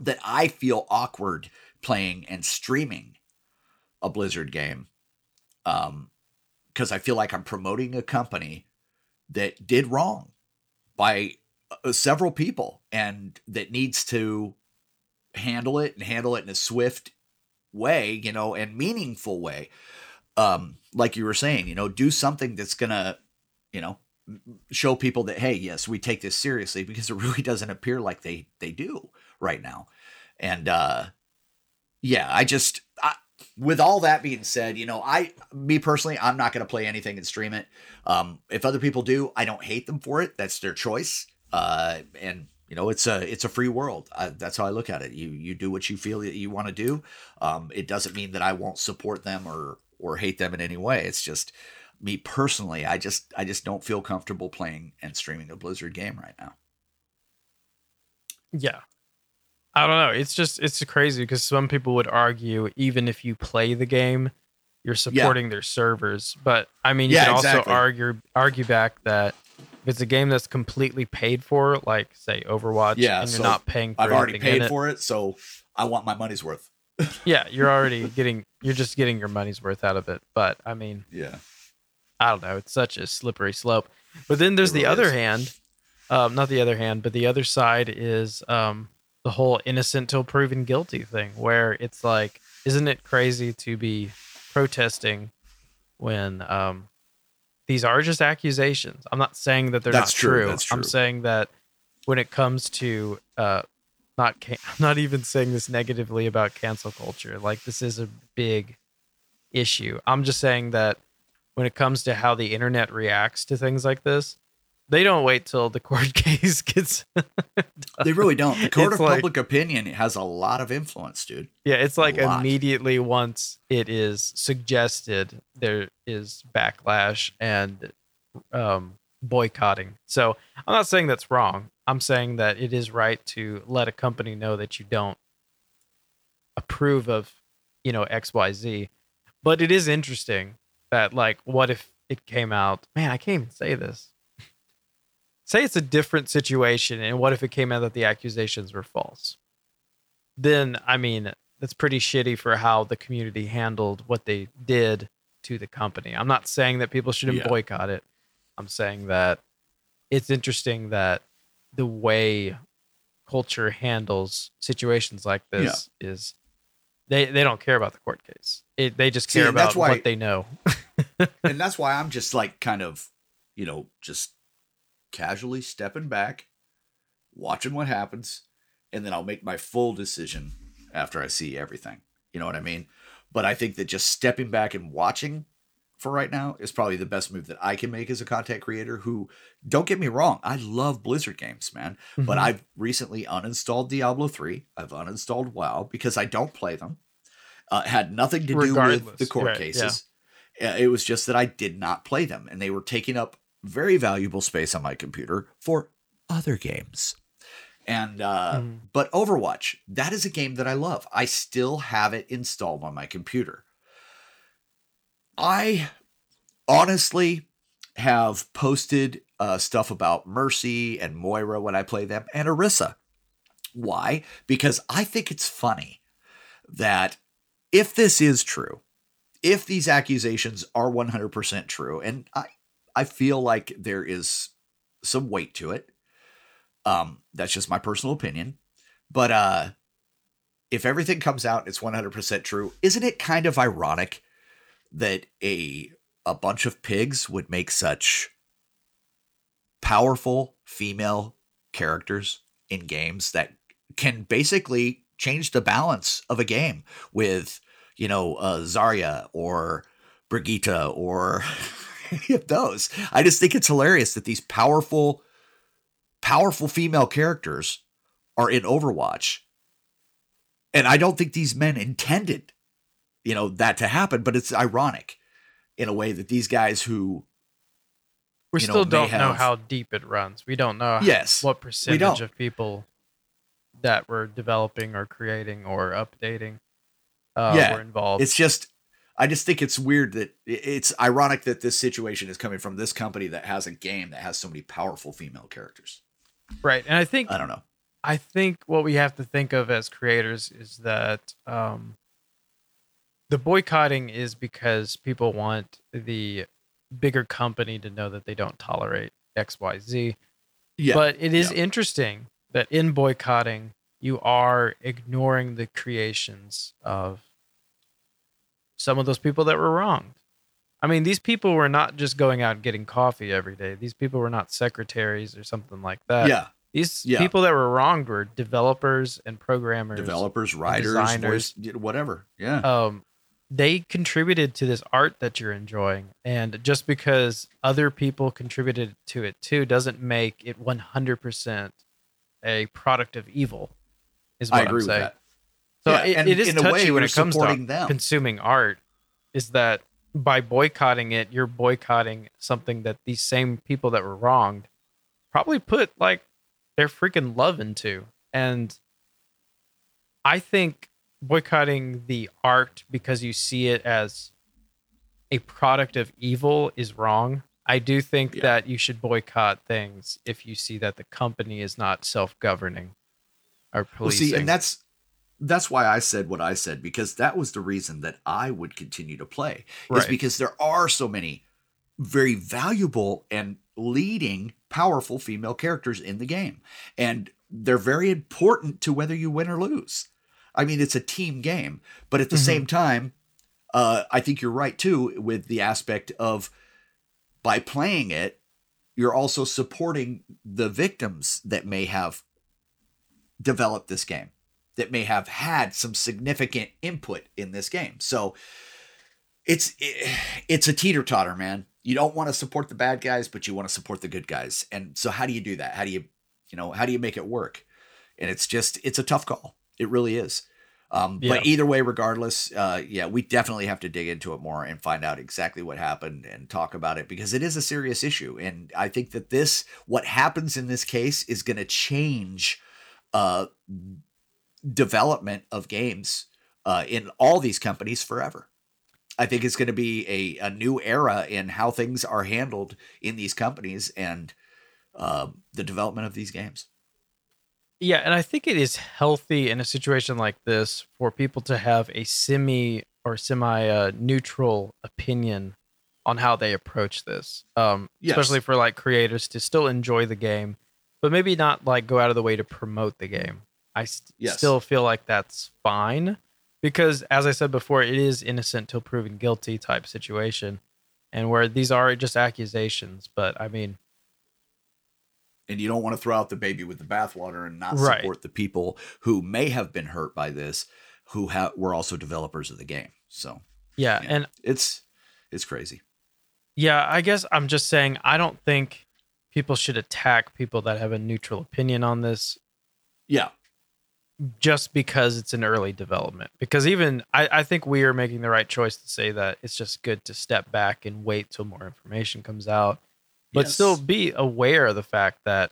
That I feel awkward playing and streaming a Blizzard game um because I feel like I'm promoting a company that did wrong by several people and that needs to handle it and handle it in a swift way, you know, and meaningful way. Um like you were saying, you know, do something that's to, you know, show people that hey, yes, we take this seriously because it (laughs) really doesn't appear like they they do right now. And uh yeah, I just I, with all that being said, you know, I me personally, I'm not to play anything and stream it. Um, if other people do, I don't hate them for it. That's their choice. Uh, and you know, it's a it's a free world. I, that's how I look at it. You you do what you feel that you want to do. Um, it doesn't mean that I won't support them or or hate them in any way. It's just me personally, I just I just don't feel comfortable playing and streaming a Blizzard game right now. Yeah. I don't know. It's just it's crazy because some people would argue even if you play the game, you're supporting their servers. But I mean, you Yeah, can also argue argue back that if it's a game that's completely paid for, like say Overwatch, Yeah, and you're so not paying for it. I've already paid it, for it, so I want my money's worth. (laughs) yeah, you're already getting you're just getting your money's worth out of it. But I mean, Yeah. I don't know. It's such a slippery slope. But then there's It the other is. hand. Um, not the other hand, but the other side is um, the whole innocent till proven guilty thing, where it's like, isn't it crazy to be protesting when um, these are just accusations? I'm not saying that they're That's not true, true. that's I'm saying that when it comes to uh, not, can- (laughs) I'm not even saying this negatively about cancel culture. Like this is a big issue. I'm just saying that when it comes to how the internet reacts to things like this, they don't wait till the court (laughs) case gets. (laughs) They really don't. The court It's of like- public opinion has a lot of influence, dude. yeah, it's like immediately once it is suggested, there is backlash and um, boycotting. So I'm not saying that's wrong. I'm saying that it is right to let a company know that you don't approve of, you know, X, Y, Z. But it is interesting that, like, what if it came out? Man, I can't even say this. Say it's a different situation, and what if it came out that the accusations were false? Then, I mean, that's pretty shitty for how the community handled what they did to the company. I'm not saying that people shouldn't Yeah. boycott it. I'm saying that it's interesting that the way culture handles situations like this is they they don't care about the court case. It, they just care that's about why- what they know. (laughs) and that's why I'm just like kind of, you know, just casually stepping back, watching what happens, and then I'll make my full decision after I see everything. You know what I mean? But I think that just stepping back and watching for right now is probably the best move that I can make as a content creator who don't get me wrong, I love Blizzard games, man. But Mhm. I've recently uninstalled Diablo 3. I've uninstalled WoW because I don't play them. Uh, had nothing to do with the court right, cases. Uh, It was just that I did not play them and they were taking up very valuable space on my computer for other games. And uh Mhm. but Overwatch, that is a game that I love. I still have it installed on my computer. I honestly have posted uh, stuff about Mercy and Moira when I play them and Orisa. Why? Because I think it's funny that if this is true, if these accusations are 100% true, and I, I feel like there is some weight to it, um, that's just my personal opinion. But uh, if everything comes out, it's 100% true. Isn't it kind of ironic that a a bunch of pigs would make such powerful female characters in games that can basically change the balance of a game with, you know, uh, Zarya or Brigitte or (laughs) (laughs) any of those. I just think it's hilarious that these powerful, powerful female characters are in Overwatch. And I don't think these men intended, you know, that to happen, but it's ironic in a way that these guys who we know, still may don't know how deep it runs. We don't know Yes, what percentage of people that were developing or creating or updating uh, Yeah, were involved. it's just I just think it's weird that it's ironic that this situation is coming from this company that has a game that has so many powerful female characters. right, and I think I don't know. I think what we have to think of as creators is that um, the boycotting is because people want the bigger company to know that they don't tolerate X, Y, Z. Yeah. But it is Yeah. interesting that in boycotting, you are ignoring the creations of some of those people that were wronged. I mean, these people were not just going out and getting coffee every day. These people were not secretaries or something like that. yeah, These Yeah. people that were wronged were developers and programmers. developers, writers, designers. voice, whatever. Yeah. Um, they contributed to this art that you're enjoying, and just because other people contributed to it too doesn't make it 100% a product of evil. Is what I agree I'm with saying. that. So Yeah, it, and it is in a touchy way, when it comes to them. consuming art. Is that by boycotting it, you're boycotting something that these same people that were wronged probably put like their freaking love into. And I think boycotting the art because you see it as a product of evil is wrong. I do think Yeah. that you should boycott things if you see that the company is not self-governing or Well, policing. see, and that's that's why I said what I said because that was the reason that I would continue to play. Is because there are so many very valuable and leading powerful female characters in the game. And they're very important to whether you win or lose. I mean, it's a team game, but at the Mhm. same time, uh, I think you're right too with the aspect of by playing it, you're also supporting the victims that may have developed this game, that may have had some significant input in this game. So it's it's a teeter totter, man. You don't want to support the bad guys, but you want to support the good guys. And so, how do you do that? How do you, you know, how do you make it work? And it's just it's a tough call. It really is. Um, Yeah. But either way, regardless, uh, yeah, we definitely have to dig into it more and find out exactly what happened and talk about it because it is a serious issue. And I think that this, what happens in this case, is going to change uh, development of games uh, in all these companies forever. I think it's going to be a, a new era in how things are handled in these companies and uh, the development of these games. Yeah, and I think it is healthy in a situation like this for people to have a semi or semi uh, neutral opinion on how they approach this. Um, Yes. especially for like creators to still enjoy the game, but maybe not like go out of the way to promote the game. I st- Yes. still feel like that's fine because, as I said before, it is innocent till proven guilty type situation, and where these are just accusations. But I mean, And you don't want to throw out the baby with the bathwater and not Right. support the people who may have been hurt by this, who ha- were also developers of the game. So yeah, Yeah. and it's it's crazy. Yeah, I guess I'm just saying I don't think people should attack people that have a neutral opinion on this Yeah, just because it's an early development. Because even I, I think we are making the right choice to say that it's just good to step back and wait till more information comes out. But Yes. still be aware of the fact that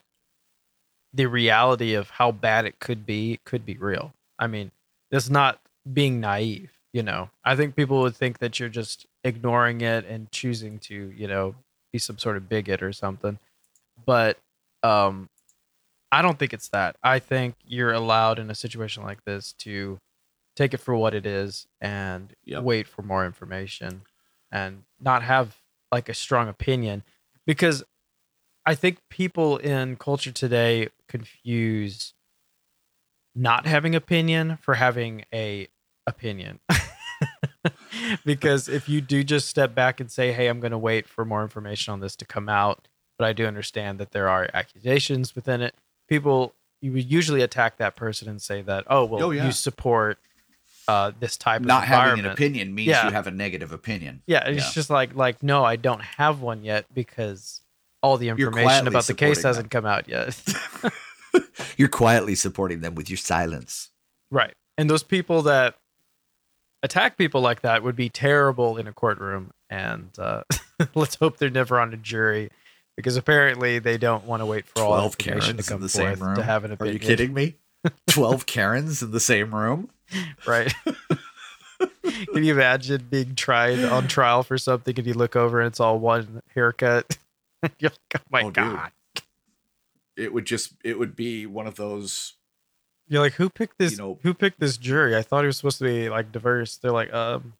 the reality of how bad it could be could be real. I mean, it's not being naive, you know. I think people would think that you're just ignoring it and choosing to, you know, be some sort of bigot or something. But um I don't think it's that. I think you're allowed in a situation like this to take it for what it is and Yep. wait for more information and not have like a strong opinion because I think people in culture today confuse not having opinion for having a opinion. (laughs) because if you do just step back and say, "Hey, I'm going to wait for more information on this to come out," but I do understand that there are accusations within it, people you would usually attack that person and say that, "Oh, well, Oh, yeah. you support uh, this type of not of having an opinion means Yeah. you have a negative opinion. Yeah, it's Yeah. just like like no, I don't have one yet because all the information about the case hasn't come out yet. (laughs) (laughs) You're quietly supporting them with your silence. right. And those people that attack people like that would be terrible in a courtroom and uh, (laughs) let's hope they're never on a jury because apparently they don't want to wait for all Twelve information Karens to in come the same room. to have an opinion. Are you kidding me? (laughs) Twelve Karens in the same room. Right. (laughs) Can you imagine being tried on trial for something and you look over and it's all one haircut? (laughs) You're like, oh my Oh, dude. god. It would just it would be one of those You're like, who picked this? You know- who picked this jury? I thought he was supposed to be like diverse. They're like, um,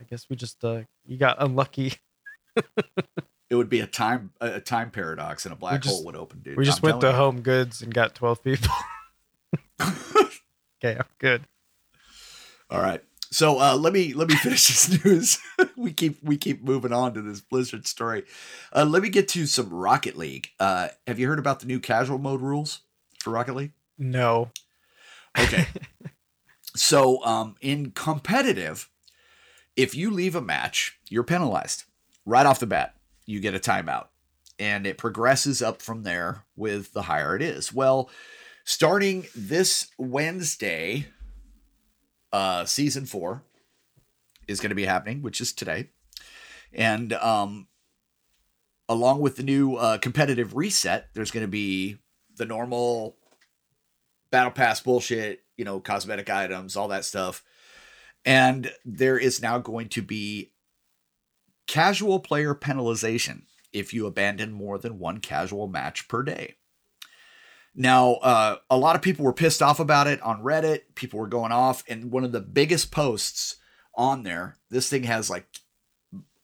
I guess we just uh, you got unlucky. It would be a time a time paradox and a black just- hole would open, dude. We just I'm went to you. HomeGoods and got twelve people. (laughs) okay, I'm good. All right. So uh, let me let me (laughs) finish this news. (laughs) we keep we keep moving on to this Blizzard story. Uh, let me get to some Rocket League. Uh, have you heard about the new casual mode rules for Rocket League? No. Okay. so um, in competitive, if you leave a match, you're penalized right off the bat. You get a timeout, and it progresses up from there with the higher it is. Well, starting this Wednesday, uh, season four is going to be happening, which is today. And um, along with the new uh, competitive reset, there's going to be the normal battle pass bullshit, you know, cosmetic items, all that stuff. And there is now going to be casual player penalization if you abandon more than one casual match per day. Now, uh, a lot of people were pissed off about it on Reddit. People were going off, and one of the biggest posts on there, this thing has like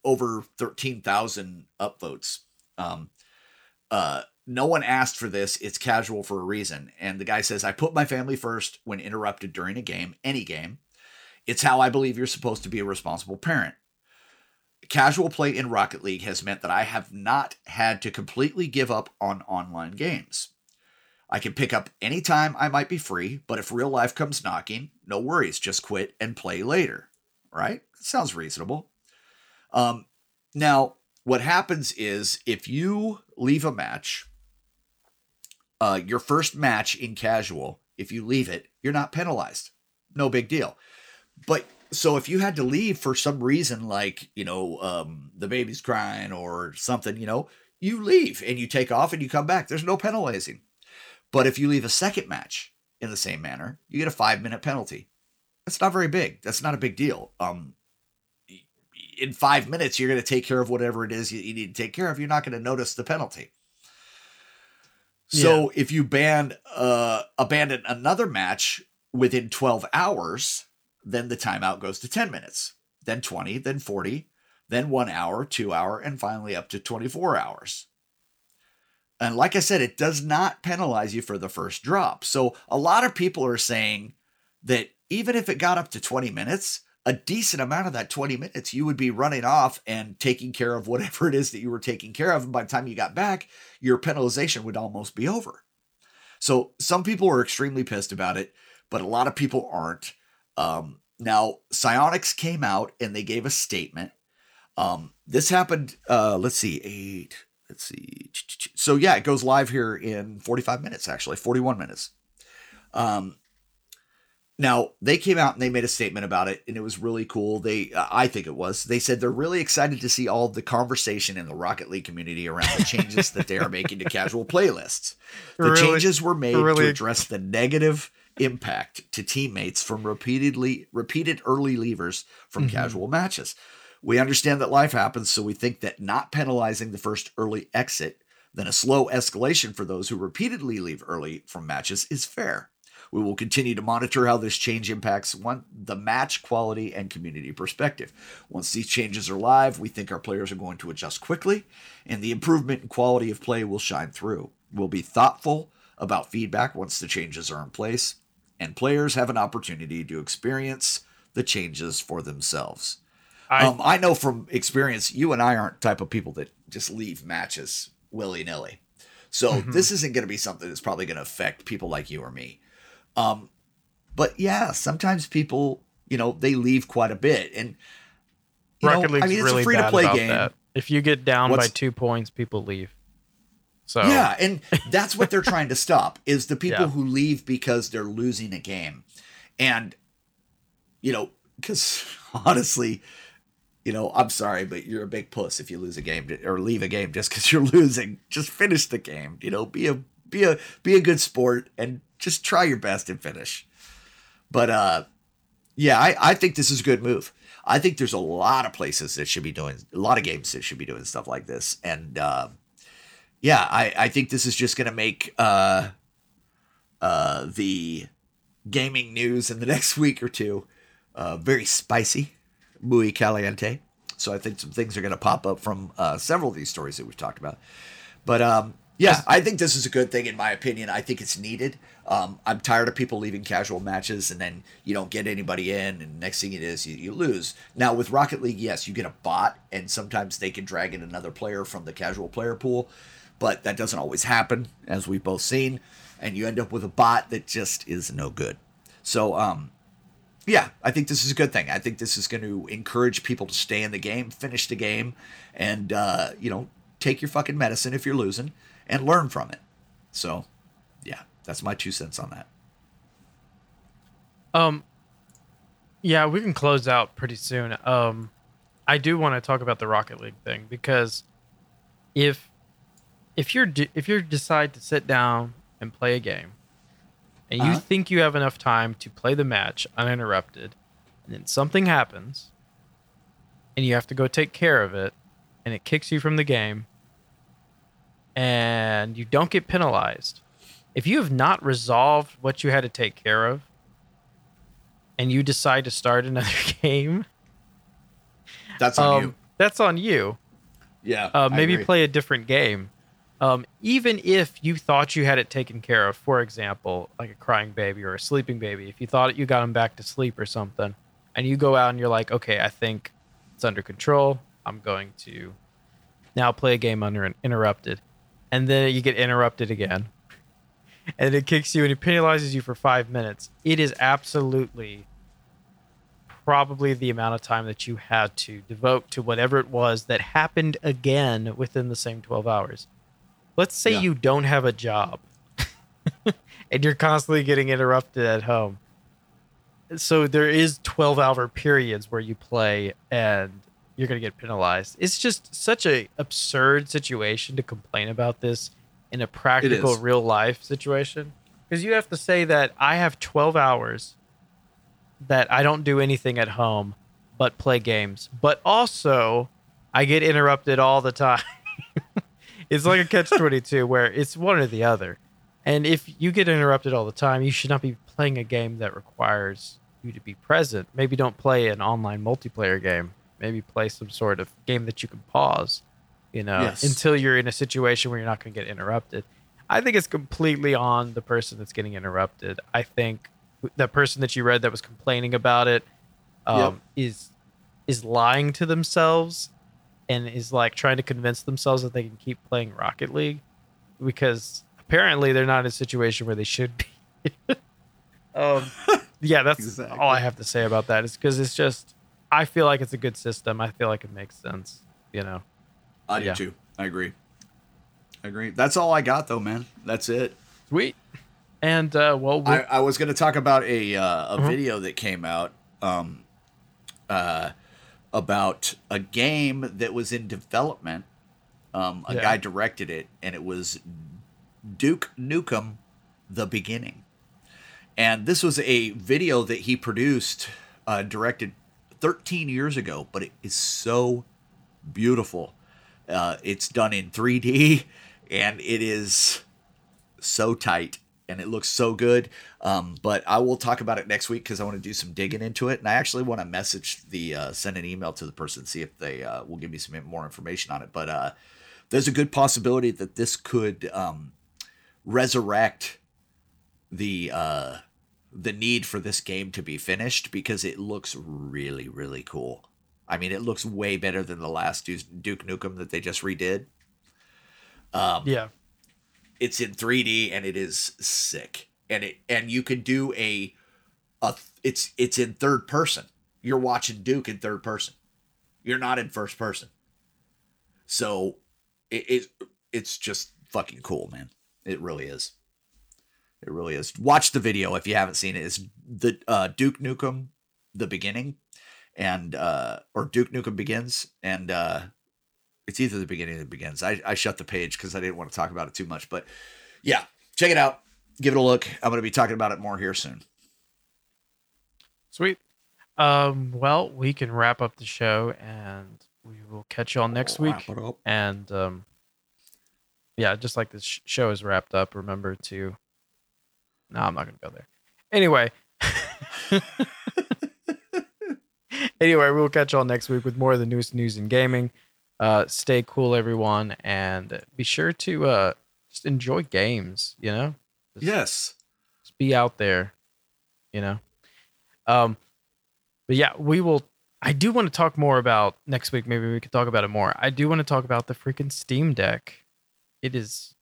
over 13,000 upvotes. Um, uh, no one asked for this. It's casual for a reason. And the guy says, I put my family first when interrupted during a game, any game. It's how I believe you're supposed to be a responsible parent. Casual play in Rocket League has meant that I have not had to completely give up on online games. I can pick up anytime I might be free, but if real life comes knocking, no worries, just quit and play later. Right? Sounds reasonable. Um, now, what happens is if you leave a match, uh, your first match in casual, if you leave it, you're not penalized. No big deal. But so if you had to leave for some reason, like, you know, um, the baby's crying or something, you know, you leave and you take off and you come back. There's no penalizing. But if you leave a second match in the same manner, you get a five minute penalty. That's not very big. That's not a big deal. Um, in five minutes, you're going to take care of whatever it is you, you need to take care of. You're not going to notice the penalty. So if you ban uh, abandon another match within 12 hours, then the timeout goes to 10 minutes, then 20, then 40, then one hour, two hour, and finally up to 24 hours. And like I said, it does not penalize you for the first drop. So a lot of people are saying that even if it got up to 20 minutes, a decent amount of that 20 minutes you would be running off and taking care of whatever it is that you were taking care of. And by the time you got back, your penalization would almost be over. So some people are extremely pissed about it, but a lot of people aren't. Um, now, Psyonix came out and they gave a statement. Um, this happened, uh, let's see, eight, let's see. So yeah, it goes live here in 45 minutes, actually, 41 minutes. Um, now they came out and they made a statement about it, and it was really cool. They, uh, I think it was. They said they're really excited to see all the conversation in the Rocket League community around the changes that they are making to casual playlists. The Really- changes were made really- to address the negative impact to teammates from repeatedly repeated early leavers from Mhm. casual matches. We understand that life happens, so we think that not penalizing the first early exit, then a slow escalation for those who repeatedly leave early from matches is fair. We will continue to monitor how this change impacts one the match quality and community perspective. Once these changes are live, we think our players are going to adjust quickly, and the improvement in quality of play will shine through. We'll be thoughtful about feedback once the changes are in place, and players have an opportunity to experience the changes for themselves. I, um, I know from experience, you and I aren't type of people that just leave matches willy nilly. So Mhm. this isn't going to be something that's probably going to affect people like you or me. Um, but yeah, sometimes people, you know, they leave quite a bit, and you Rocket know, League's I mean, it's really a free to play game. that. If you get down by two points, people leave. So Yeah, and that's what they're (laughs) trying to stop is the people Yeah. who leave because they're losing a game. And you know, cuz (laughs) honestly, you know, I'm sorry, but you're a big puss if you lose a game or leave a game just cuz (laughs) you're losing. Just finish the game, you know, be a be a be a good sport and just try your best and finish. But uh yeah, I, I think this is a good move. I think there's a lot of places that should be doing a lot of games that should be doing stuff like this. And uh yeah, I, I think this is just going to make uh, uh, the gaming news in the (laughs) next week or two uh, very spicy, muy caliente. So I think some things are going to pop up from uh, several of these stories that we've talked about. But um, yeah, I think this is a good thing in my opinion. I think it's needed. Um, I'm tired of people leaving casual matches and then you don't get anybody in, and next thing it is you, you lose. Now with Rocket League, yes, you get a bot, and sometimes they can drag in another player from the casual player pool, but that doesn't always happen, as we've both seen, and you end up with a bot that just is no good. So um, yeah, I think this is a good thing. I think this is going to encourage people to stay in the game, finish the game, and uh, you know, take your fucking medicine if you're losing and learn from it. So, yeah, that's my two cents on that. Um, yeah, we can close out pretty soon. Um, I do want to talk about the Rocket League thing because if if you're if you decide to sit down and play a game and you Uh-huh. think you have enough time to play the match uninterrupted and then something happens and you have to go take care of it and it kicks you from the game and you don't get penalized if you have not resolved what you had to take care of and you decide to start (laughs) another game That's on um, you. that's on you Yeah. uh, maybe play a different game. Um, even if you thought you had it taken care of, for example, like a crying baby or a sleeping baby, if you thought you got him back to sleep or something, and you go out and you're like, okay, I think it's under control. I'm going to now play a game under an interrupted. and then you get interrupted again, and it kicks you and it penalizes you for five minutes. It is absolutely probably the amount of time that you had to devote to whatever it was that happened again within the same 12 hours. Let's say Yeah. you don't have a job (laughs) and you're constantly getting interrupted at home. So there is 12 hour periods where you play and you're going to get penalized. It's just such a absurd situation to complain about this in a practical real life situation because you have to say that I have 12 hours that I don't do anything at home but play games. But also, I get interrupted all the time. It's like a catch 22 (laughs) where it's one or the other. And if you get interrupted all the time, you should not be playing a game that requires you to be present. Maybe don't play an online multiplayer game. Maybe play some sort of game that you can pause, you know, Yes. until you're in a situation where you're not going to get interrupted. I think it's completely on the person that's getting interrupted. I think that person that you read that was complaining about it um, is is lying to themselves and is like trying to convince themselves that they can keep playing Rocket League because apparently they're not in a situation where they should be. (laughs) um, (laughs) yeah, that's Exactly. all I have to say about that. Is because it's just I feel like it's a good system. I feel like it makes sense. You know. I do yeah. too. I agree. I agree. That's all I got though, man. That's it. Sweet. And uh, well, we I, I was going to talk about a uh, a Uh-huh. video that came out um, uh, about a game that was in development. Um, a Yeah. guy directed it, and it was Duke Nukem: The Beginning. And this was a video that he produced, uh, directed 13 years ago, but it is so beautiful. Uh, it's done in 3D, and it is so tight and it looks so good. Um, but I will talk about it next week because I want to do some digging into it, and I actually want to message the uh, send an email to the person see if they uh, will give me some more information on it. But uh, there's a good possibility that this could um, resurrect the uh, the need for this game to be finished because it looks really really cool. I mean, it looks way better than the last Duke Nukem that they just redid. Um, yeah. It's in 3D and it is sick. And it and you can do a a it's it's in third person. You're watching Duke in third person. You're not in first person. So it, it it's just fucking cool, man. It really is. It really is. Watch the video if you haven't seen it. It's the uh, Duke Nukem, the beginning, and uh, or Duke Nukem begins, and uh, it's either the beginning or the begins. I, I shut the page because I didn't want to talk about it too much. But yeah, check it out. Give it a look. I'm going to be talking about it more here soon. Sweet. Um, well, we can wrap up the show and we will catch y'all next week. Wrap it up. And um, yeah, just like this sh- show is wrapped up, remember to. No, I'm not going to go there. Anyway. (laughs) anyway, we'll catch y'all next week with more of the newest news in gaming. Uh, stay cool, everyone, and be sure to uh, just enjoy games. You know, Just- Yes. just be out there, you know. Um, but yeah, we will. I do want to talk more about next week. Maybe we could talk about it more. I do want to talk about the freaking Steam Deck. It is.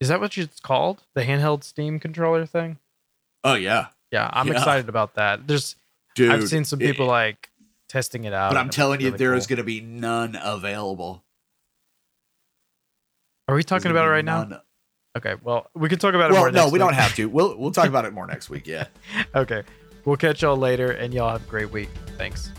Is that what it's called? The handheld Steam controller thing? Oh, yeah. Yeah, I'm Yeah. excited about that. There's, Dude. I've seen some it- people like testing it out. but I'm telling you, really there is cool. going to be none available. Are we talking about it right now? Okay, well, we can talk about it Well, more. no, we don't have to. We'll we'll talk about it more (laughs) next week. Yeah. Okay, we'll catch y'all later, and y'all have a great week. Thanks.